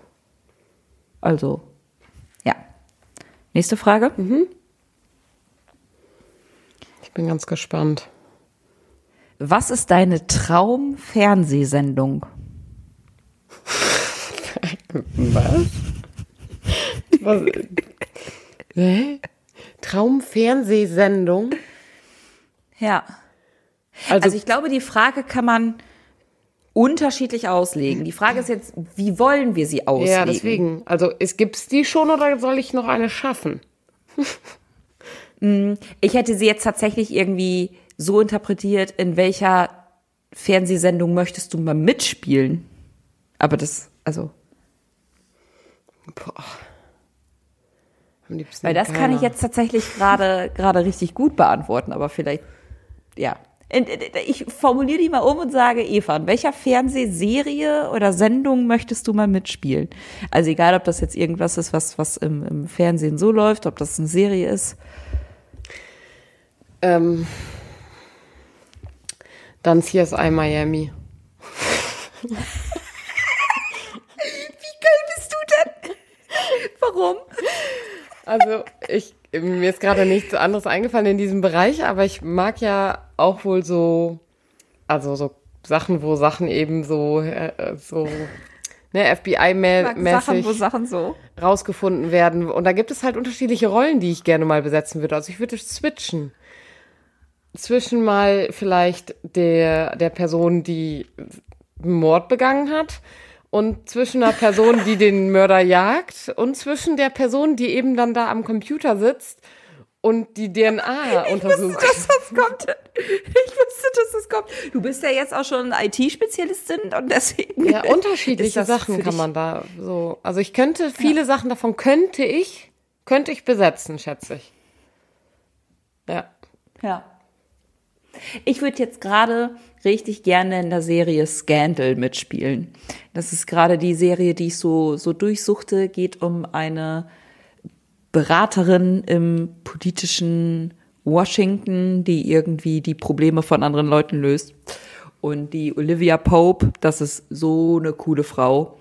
[SPEAKER 2] also, ja. Nächste Frage.
[SPEAKER 1] Ich bin ganz gespannt.
[SPEAKER 2] Was ist deine Traum-Fernsehsendung? *laughs*
[SPEAKER 1] Was? Was? Hä? Traumfernsehsendung?
[SPEAKER 2] Ja.
[SPEAKER 1] Also,
[SPEAKER 2] Also ich glaube, die Frage kann man unterschiedlich auslegen. Die Frage ist jetzt, wie wollen wir sie auslegen?
[SPEAKER 1] ja, deswegen. Also, es gibt's die schon oder soll ich noch eine schaffen?
[SPEAKER 2] Ich hätte sie jetzt tatsächlich irgendwie so interpretiert, in welcher Fernsehsendung möchtest du mal mitspielen? Aber das, also,
[SPEAKER 1] Boah. Am liebsten
[SPEAKER 2] weil das kann
[SPEAKER 1] keiner.
[SPEAKER 2] ich jetzt tatsächlich gerade gerade richtig gut beantworten, aber vielleicht, ja. Ich formuliere die mal um und sage, Eva, in welcher Fernsehserie oder Sendung möchtest du mal mitspielen? Also egal, ob das jetzt irgendwas ist, was, was im, im Fernsehen so läuft, ob das eine Serie ist.
[SPEAKER 1] Ähm, dann CSI Miami. *laughs*
[SPEAKER 2] bist du denn? Warum?
[SPEAKER 1] Also, ich, mir ist gerade nichts anderes eingefallen in diesem Bereich, aber ich mag ja auch wohl so, also so Sachen, wo Sachen eben so, äh, so, ne, FBI-mäßig
[SPEAKER 2] Sachen so.
[SPEAKER 1] rausgefunden werden. Und da gibt es halt unterschiedliche Rollen, die ich gerne mal besetzen würde. Also ich würde switchen. Zwischen mal vielleicht der, der Person, die Mord begangen hat und zwischen einer Person, die den Mörder jagt und zwischen der Person, die eben dann da am Computer sitzt und die DNA untersucht.
[SPEAKER 2] dass das kommt. Ich wusste, dass das kommt. Du bist ja jetzt auch schon IT-Spezialistin und deswegen.
[SPEAKER 1] Ja, unterschiedliche Sachen kann man da so. Also ich könnte, viele Sachen davon könnte ich, könnte ich besetzen, schätze ich. Ja.
[SPEAKER 2] Ja. Ich würde jetzt gerade richtig gerne in der Serie Scandal mitspielen. Das ist gerade die Serie, die ich so, so durchsuchte, geht um eine Beraterin im politischen Washington, die irgendwie die Probleme von anderen Leuten löst. Und die Olivia Pope, das ist so eine coole Frau.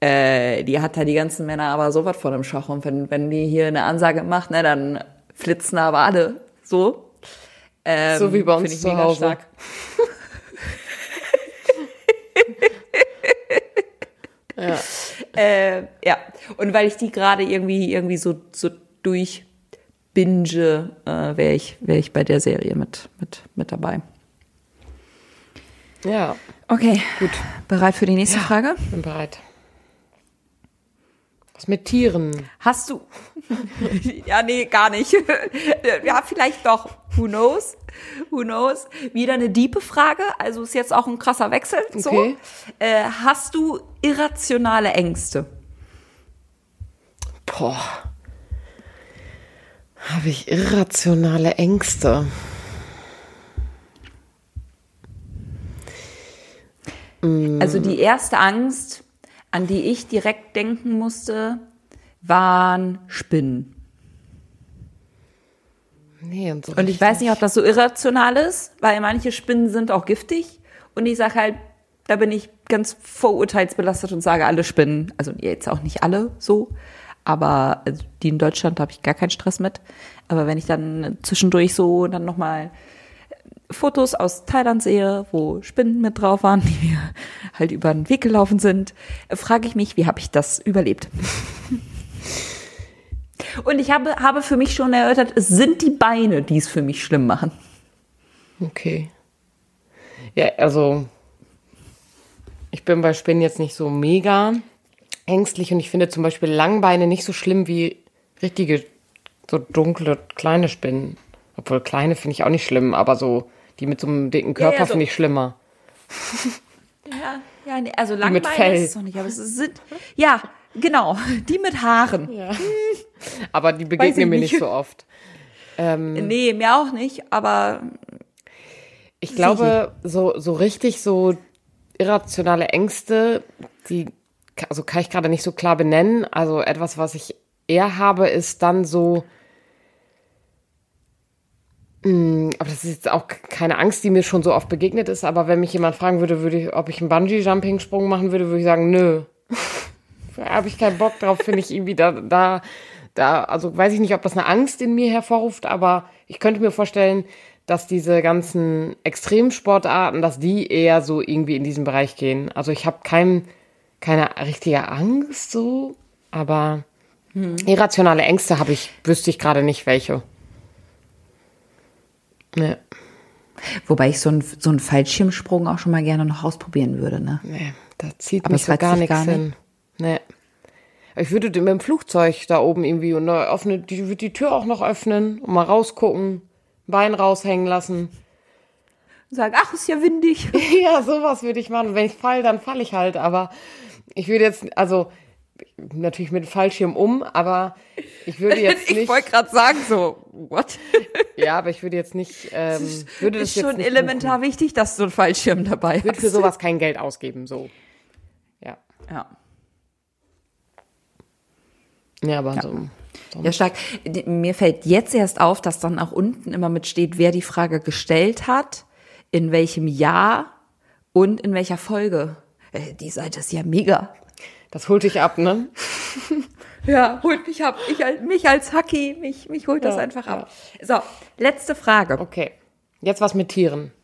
[SPEAKER 2] Äh, die hat da die ganzen Männer aber so was von dem Schach. Und wenn, wenn die hier eine Ansage macht, ne, dann flitzen aber alle so. Ähm,
[SPEAKER 1] So wie bei uns
[SPEAKER 2] ich
[SPEAKER 1] zu
[SPEAKER 2] mega
[SPEAKER 1] Hause.
[SPEAKER 2] stark.
[SPEAKER 1] Ja.
[SPEAKER 2] Äh, ja, und weil ich die gerade irgendwie irgendwie so so durch binge, äh, wäre ich wäre ich bei der Serie mit mit mit dabei.
[SPEAKER 1] Ja,
[SPEAKER 2] Okay, gut. Bereit für die nächste Frage?
[SPEAKER 1] bin bereit. Was mit Tieren?
[SPEAKER 2] Hast du? *laughs* ja, nee, gar nicht. *laughs* ja, vielleicht doch. Who knows? Who knows? Wieder eine diepe Frage. Also ist jetzt auch ein krasser Wechsel. So. Äh, hast du irrationale Ängste?
[SPEAKER 1] Boah. Habe ich irrationale Ängste?
[SPEAKER 2] Also die erste Angst, an die ich direkt denken musste, waren Spinnen.
[SPEAKER 1] Nee, und so
[SPEAKER 2] Und ich weiß nicht, ob das so irrational ist, weil manche Spinnen sind auch giftig. Und ich sage halt, da bin ich ganz vorurteilsbelastet und sage alle Spinnen. Also jetzt auch nicht alle so, aber also die in Deutschland habe ich gar keinen Stress mit. Aber wenn ich dann zwischendurch so dann nochmal Fotos aus Thailand sehe, wo Spinnen mit drauf waren, die mir halt über den Weg gelaufen sind, frage ich mich, wie habe ich das überlebt? *laughs* Und ich habe, habe für mich schon erörtert, es sind die Beine, die es für mich schlimm machen.
[SPEAKER 1] Okay. Ja, also ich bin bei Spinnen jetzt nicht so mega ängstlich und ich finde zum Beispiel Langbeine nicht so schlimm wie richtige, so dunkle, kleine Spinnen. Obwohl kleine finde ich auch nicht schlimm, aber so die mit so einem dicken Körper
[SPEAKER 2] ja, so-
[SPEAKER 1] finde ich schlimmer. *laughs*
[SPEAKER 2] Ja, ja, nee, also
[SPEAKER 1] mit
[SPEAKER 2] Langbeine
[SPEAKER 1] Fell.
[SPEAKER 2] ist es noch nicht, aber es sind, ja, genau, *laughs* die mit Haaren. *laughs*
[SPEAKER 1] Aber die begegnen mir
[SPEAKER 2] nicht.
[SPEAKER 1] nicht so oft.
[SPEAKER 2] Nee, mir auch nicht, aber
[SPEAKER 1] Ich glaube, so, so richtig so irrationale Ängste, die also kann ich gerade nicht so klar benennen. Also etwas, was ich eher habe, ist dann so. Mh, aber das ist jetzt auch keine Angst, die mir schon so oft begegnet ist. Aber wenn mich jemand fragen würde, würde ich, ob ich einen Bungee-Jumping-Sprung machen würde, würde ich sagen, nö. *laughs* habe ich keinen Bock drauf, finde ich irgendwie da, da, da, also weiß ich nicht, ob das eine Angst in mir hervorruft, aber ich könnte mir vorstellen, dass diese ganzen Extremsportarten, dass die eher so irgendwie in diesen Bereich gehen. Also ich habe kein, keine richtige Angst so, aber irrationale Ängste habe ich, wüsste ich gerade nicht welche. Nee,
[SPEAKER 2] wobei ich so einen so einen Fallschirmsprung auch schon mal gerne noch ausprobieren würde, ne?
[SPEAKER 1] nee, da zieht
[SPEAKER 2] Aber
[SPEAKER 1] mich so gar nichts
[SPEAKER 2] nicht?
[SPEAKER 1] hin. Nee. Ich würde mit dem Flugzeug da oben irgendwie und öffne, die würde die Tür auch noch öffnen und mal rausgucken, Bein raushängen lassen.
[SPEAKER 2] Sagen, ach, ist ja windig. *laughs*
[SPEAKER 1] Ja, sowas würde ich machen. Wenn ich fall, dann falle ich halt. Aber ich würde jetzt, also natürlich mit Fallschirm um, aber ich würde *laughs* jetzt
[SPEAKER 2] ich
[SPEAKER 1] nicht.
[SPEAKER 2] wollte gerade sagen, so, what? *laughs*
[SPEAKER 1] Ja, aber ich würde jetzt nicht. Ähm, würde das
[SPEAKER 2] ist schon elementar wichtig, dass du einen Fallschirm dabei
[SPEAKER 1] Buchen. Würde für
[SPEAKER 2] hast.
[SPEAKER 1] sowas kein Geld ausgeben, so. Ja.
[SPEAKER 2] Ja.
[SPEAKER 1] Ja, aber so.
[SPEAKER 2] Ja, stark. Mir fällt jetzt erst auf, dass dann auch unten immer mitsteht, wer die Frage gestellt hat, in welchem Jahr und in welcher Folge. Äh, Die Seite ist ja mega.
[SPEAKER 1] Das holt dich ab, ne? *laughs*
[SPEAKER 2] Ja, holt mich ab. Ich, mich als Hacki, mich, mich holt das
[SPEAKER 1] Ja,
[SPEAKER 2] einfach ab. So, letzte Frage.
[SPEAKER 1] Okay. Jetzt was mit Tieren. *laughs*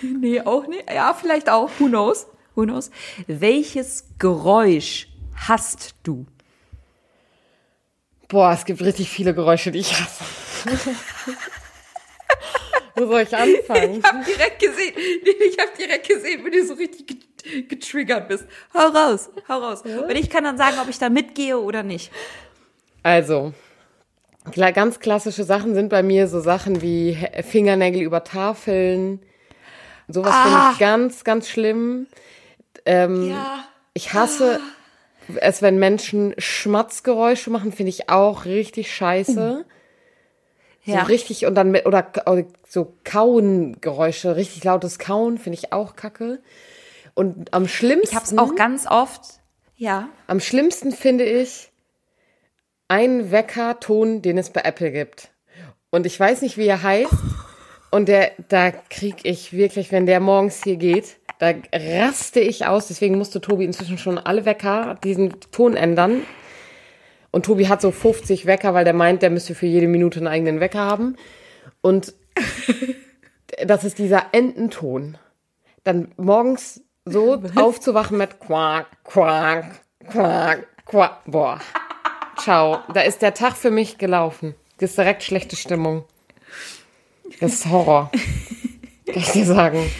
[SPEAKER 2] Nee, auch nicht. Ja, vielleicht auch. Who knows? Who knows? Welches Geräusch hast du?
[SPEAKER 1] Boah, es gibt richtig viele Geräusche, die ich hasse. *laughs* Wo soll ich anfangen?
[SPEAKER 2] Ich habe direkt gesehen, ich habe direkt gesehen, wenn du so richtig getriggert bist. Hau raus, hau raus. Und ich kann dann sagen, ob ich da mitgehe oder nicht.
[SPEAKER 1] Also, ganz klassische Sachen sind bei mir so Sachen wie Fingernägel über Tafeln. Sowas finde
[SPEAKER 2] Ah.
[SPEAKER 1] ich ganz, ganz schlimm. Ähm,
[SPEAKER 2] Ja.
[SPEAKER 1] Ich hasse es, wenn Menschen Schmatzgeräusche machen, finde ich auch richtig scheiße.
[SPEAKER 2] Ja.
[SPEAKER 1] So richtig und dann mit, oder, oder so Kauengeräusche, richtig lautes Kauen finde ich auch kacke. Und am schlimmsten.
[SPEAKER 2] Ich habe es auch ganz oft. Ja.
[SPEAKER 1] Am schlimmsten finde ich einen Weckerton, den es bei Apple gibt. Und ich weiß nicht, wie er heißt. Und der, da krieg ich wirklich, wenn der morgens hier geht, da raste ich aus. Deswegen musste Tobi inzwischen schon alle Wecker diesen Ton ändern. Und Tobi hat so 50 Wecker, weil der meint, der müsste für jede Minute einen eigenen Wecker haben. Und *laughs* das ist dieser Ententon. Dann morgens so aufzuwachen mit Quack, Quack, Quack, Quack. Boah. Ciao. Da ist der Tag für mich gelaufen. Das ist direkt schlechte Stimmung. Das ist Horror. Kann ich dir sagen.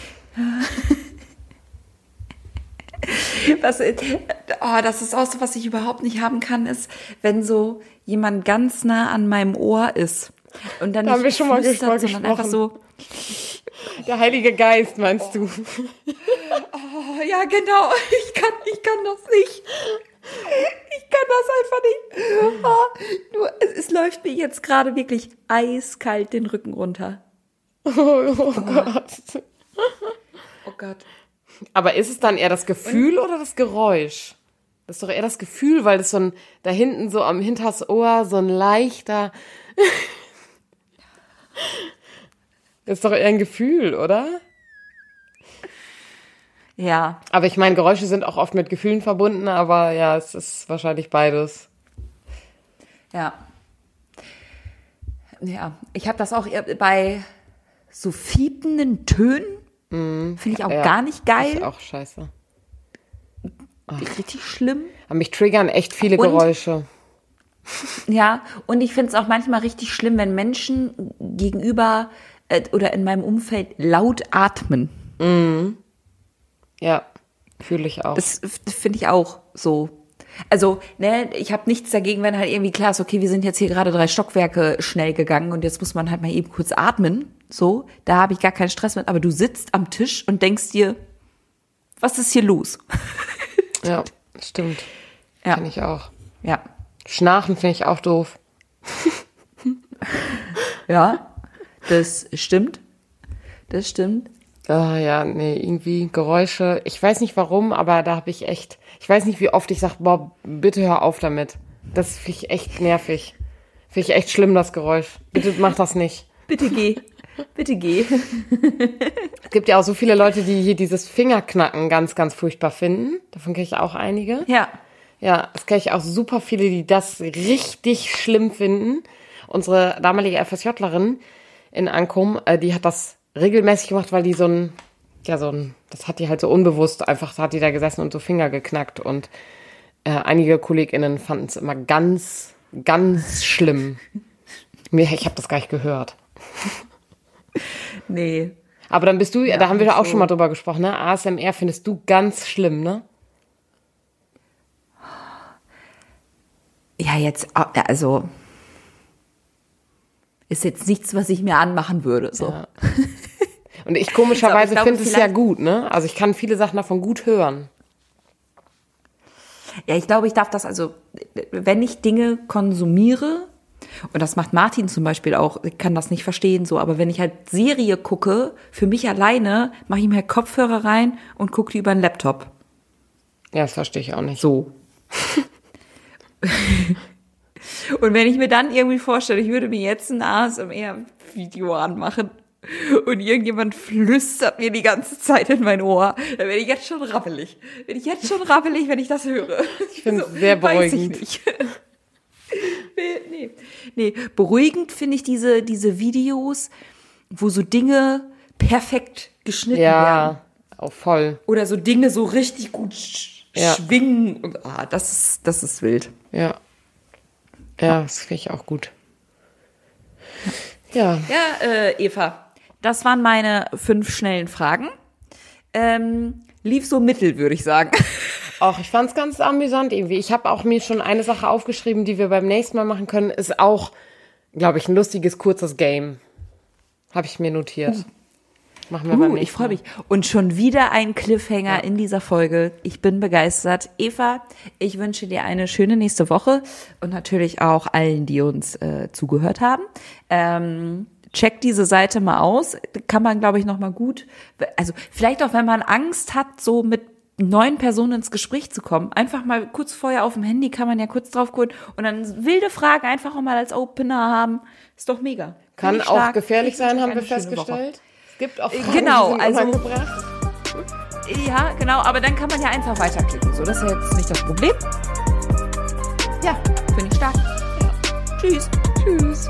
[SPEAKER 2] Was, oh, das ist auch so, was ich überhaupt nicht haben kann, ist, wenn so jemand ganz nah an meinem Ohr ist. Und dann
[SPEAKER 1] Da haben
[SPEAKER 2] nicht
[SPEAKER 1] wir schon mal gesprochen.
[SPEAKER 2] sondern einfach so,
[SPEAKER 1] Der Heilige Geist, meinst du?
[SPEAKER 2] Oh, ja, genau, *laughs* ich kann, ich kann das nicht. Ich kann das einfach nicht. Oh, nur, es, es läuft mir jetzt gerade wirklich eiskalt den Rücken runter. *laughs*
[SPEAKER 1] Oh, oh Gott.
[SPEAKER 2] Oh Gott.
[SPEAKER 1] Aber ist es dann eher das Gefühl oder das Geräusch? Das ist doch eher das Gefühl, weil das so ein, da hinten so am hinters Ohr so ein leichter. *laughs* das ist doch eher ein Gefühl, oder?
[SPEAKER 2] Ja.
[SPEAKER 1] Aber ich meine, Geräusche sind auch oft mit Gefühlen verbunden, aber ja, es ist wahrscheinlich beides.
[SPEAKER 2] Ja. Ja, ich habe das auch bei so fiependen Tönen. Finde ich auch
[SPEAKER 1] Ja,
[SPEAKER 2] gar nicht geil.
[SPEAKER 1] Ist auch scheiße.
[SPEAKER 2] Richtig schlimm.
[SPEAKER 1] Aber mich triggern echt viele
[SPEAKER 2] Und?
[SPEAKER 1] Geräusche.
[SPEAKER 2] Ja, und ich finde es auch manchmal richtig schlimm, wenn Menschen gegenüber äh, oder in meinem Umfeld laut atmen.
[SPEAKER 1] Ja, fühle ich auch.
[SPEAKER 2] Das finde ich auch so. Also, ne, ich habe nichts dagegen, wenn halt irgendwie klar ist, okay, wir sind jetzt hier gerade drei Stockwerke schnell gegangen und jetzt muss man halt mal eben kurz atmen. So, da habe ich gar keinen Stress mit. Aber du sitzt am Tisch und denkst dir, was ist hier los? *laughs*
[SPEAKER 1] ja, stimmt.
[SPEAKER 2] Ja.
[SPEAKER 1] Finde ich auch.
[SPEAKER 2] Ja.
[SPEAKER 1] Schnarchen finde ich auch doof. *laughs*
[SPEAKER 2] Ja, das stimmt. Das stimmt.
[SPEAKER 1] Ah, ja, nee, irgendwie Geräusche. Ich weiß nicht warum, aber da habe ich echt. Ich weiß nicht, wie oft ich sage, boah, bitte hör auf damit. Das finde ich echt nervig. Finde ich echt schlimm, das Geräusch. Bitte mach das nicht. *laughs*
[SPEAKER 2] Bitte geh. Bitte geh. *laughs*
[SPEAKER 1] Es gibt ja auch so viele Leute, die hier dieses Fingerknacken ganz, ganz furchtbar finden. Davon kenne ich auch einige.
[SPEAKER 2] Ja.
[SPEAKER 1] Ja, es kenne ich auch super viele, die das richtig schlimm finden. Unsere damalige FSJlerin in Ankum, äh, die hat das regelmäßig gemacht, weil die so ein, ja, so ein, das hat die halt so unbewusst, einfach hat die da gesessen und so Finger geknackt und äh, einige KollegInnen fanden es immer ganz, ganz schlimm. *laughs* Mir, ich habe das gar nicht gehört.
[SPEAKER 2] Nee.
[SPEAKER 1] Aber dann bist du, da haben wir ja auch
[SPEAKER 2] so.
[SPEAKER 1] schon mal drüber gesprochen, ne? ASMR findest du ganz schlimm, ne?
[SPEAKER 2] Ja, jetzt, also, ist jetzt nichts, was ich mir anmachen würde, so.
[SPEAKER 1] Ja. *laughs* Und ich komischerweise
[SPEAKER 2] glaube,
[SPEAKER 1] finde es ja gut, ne? Also ich kann viele Sachen davon gut hören.
[SPEAKER 2] Ja, ich glaube, ich darf das also, wenn ich Dinge konsumiere, und das macht Martin zum Beispiel auch, ich kann das nicht verstehen so, aber wenn ich halt Serie gucke, für mich alleine, mache ich mir Kopfhörer rein und gucke die über den Laptop.
[SPEAKER 1] Ja, das verstehe ich auch nicht.
[SPEAKER 2] So. *laughs* und wenn ich mir dann irgendwie vorstelle, ich würde mir jetzt ein ASMR-Video anmachen und irgendjemand flüstert mir die ganze Zeit in mein Ohr, dann werde ich jetzt schon rappelig. Bin ich jetzt schon rappelig, wenn ich das höre.
[SPEAKER 1] Ich finde es sehr
[SPEAKER 2] Weiß
[SPEAKER 1] beruhigend.
[SPEAKER 2] nicht. nee, nee. beruhigend finde ich diese, diese Videos, wo so Dinge perfekt geschnitten werden.
[SPEAKER 1] Ja, auch voll.
[SPEAKER 2] Oder so Dinge so richtig gut sch
[SPEAKER 1] Ja.
[SPEAKER 2] schwingen. Ah, das ist, das ist wild.
[SPEAKER 1] Ja. Ja, das finde ich auch gut. Ja.
[SPEAKER 2] Ja, äh, Eva, das waren meine fünf schnellen Fragen. Ähm, lief so mittel, würde ich sagen. *laughs*
[SPEAKER 1] Auch ich fand es ganz amüsant irgendwie. Ich habe auch mir schon eine Sache aufgeschrieben, die wir beim nächsten Mal machen können. Ist auch, glaube ich, ein lustiges, kurzes Game. Habe ich mir notiert. Machen wir beim
[SPEAKER 2] Uh,
[SPEAKER 1] nächsten
[SPEAKER 2] ich freue mich. Und schon wieder ein Cliffhanger in dieser Folge. Ich bin begeistert. Eva, ich wünsche dir eine schöne nächste Woche und natürlich auch allen, die uns äh, zugehört haben. Ähm, check diese Seite mal aus. Kann man, glaube ich, noch mal gut. Also vielleicht auch, wenn man Angst hat, so mit neuen Personen ins Gespräch zu kommen. Einfach mal kurz vorher auf dem Handy kann man ja kurz drauf gucken und dann wilde Fragen einfach auch mal als Opener haben. Ist doch mega.
[SPEAKER 1] Kann
[SPEAKER 2] ich
[SPEAKER 1] auch
[SPEAKER 2] stark.
[SPEAKER 1] gefährlich sein, haben wir festgestellt. Es gibt auch
[SPEAKER 2] Äh,
[SPEAKER 1] Fragen,
[SPEAKER 2] genau,
[SPEAKER 1] die sind
[SPEAKER 2] also-. Ja, genau, aber dann kann man ja einfach weiterklicken. So, das ist ja jetzt nicht das Problem. Ja, finde ich stark. Tschüss. Tschüss.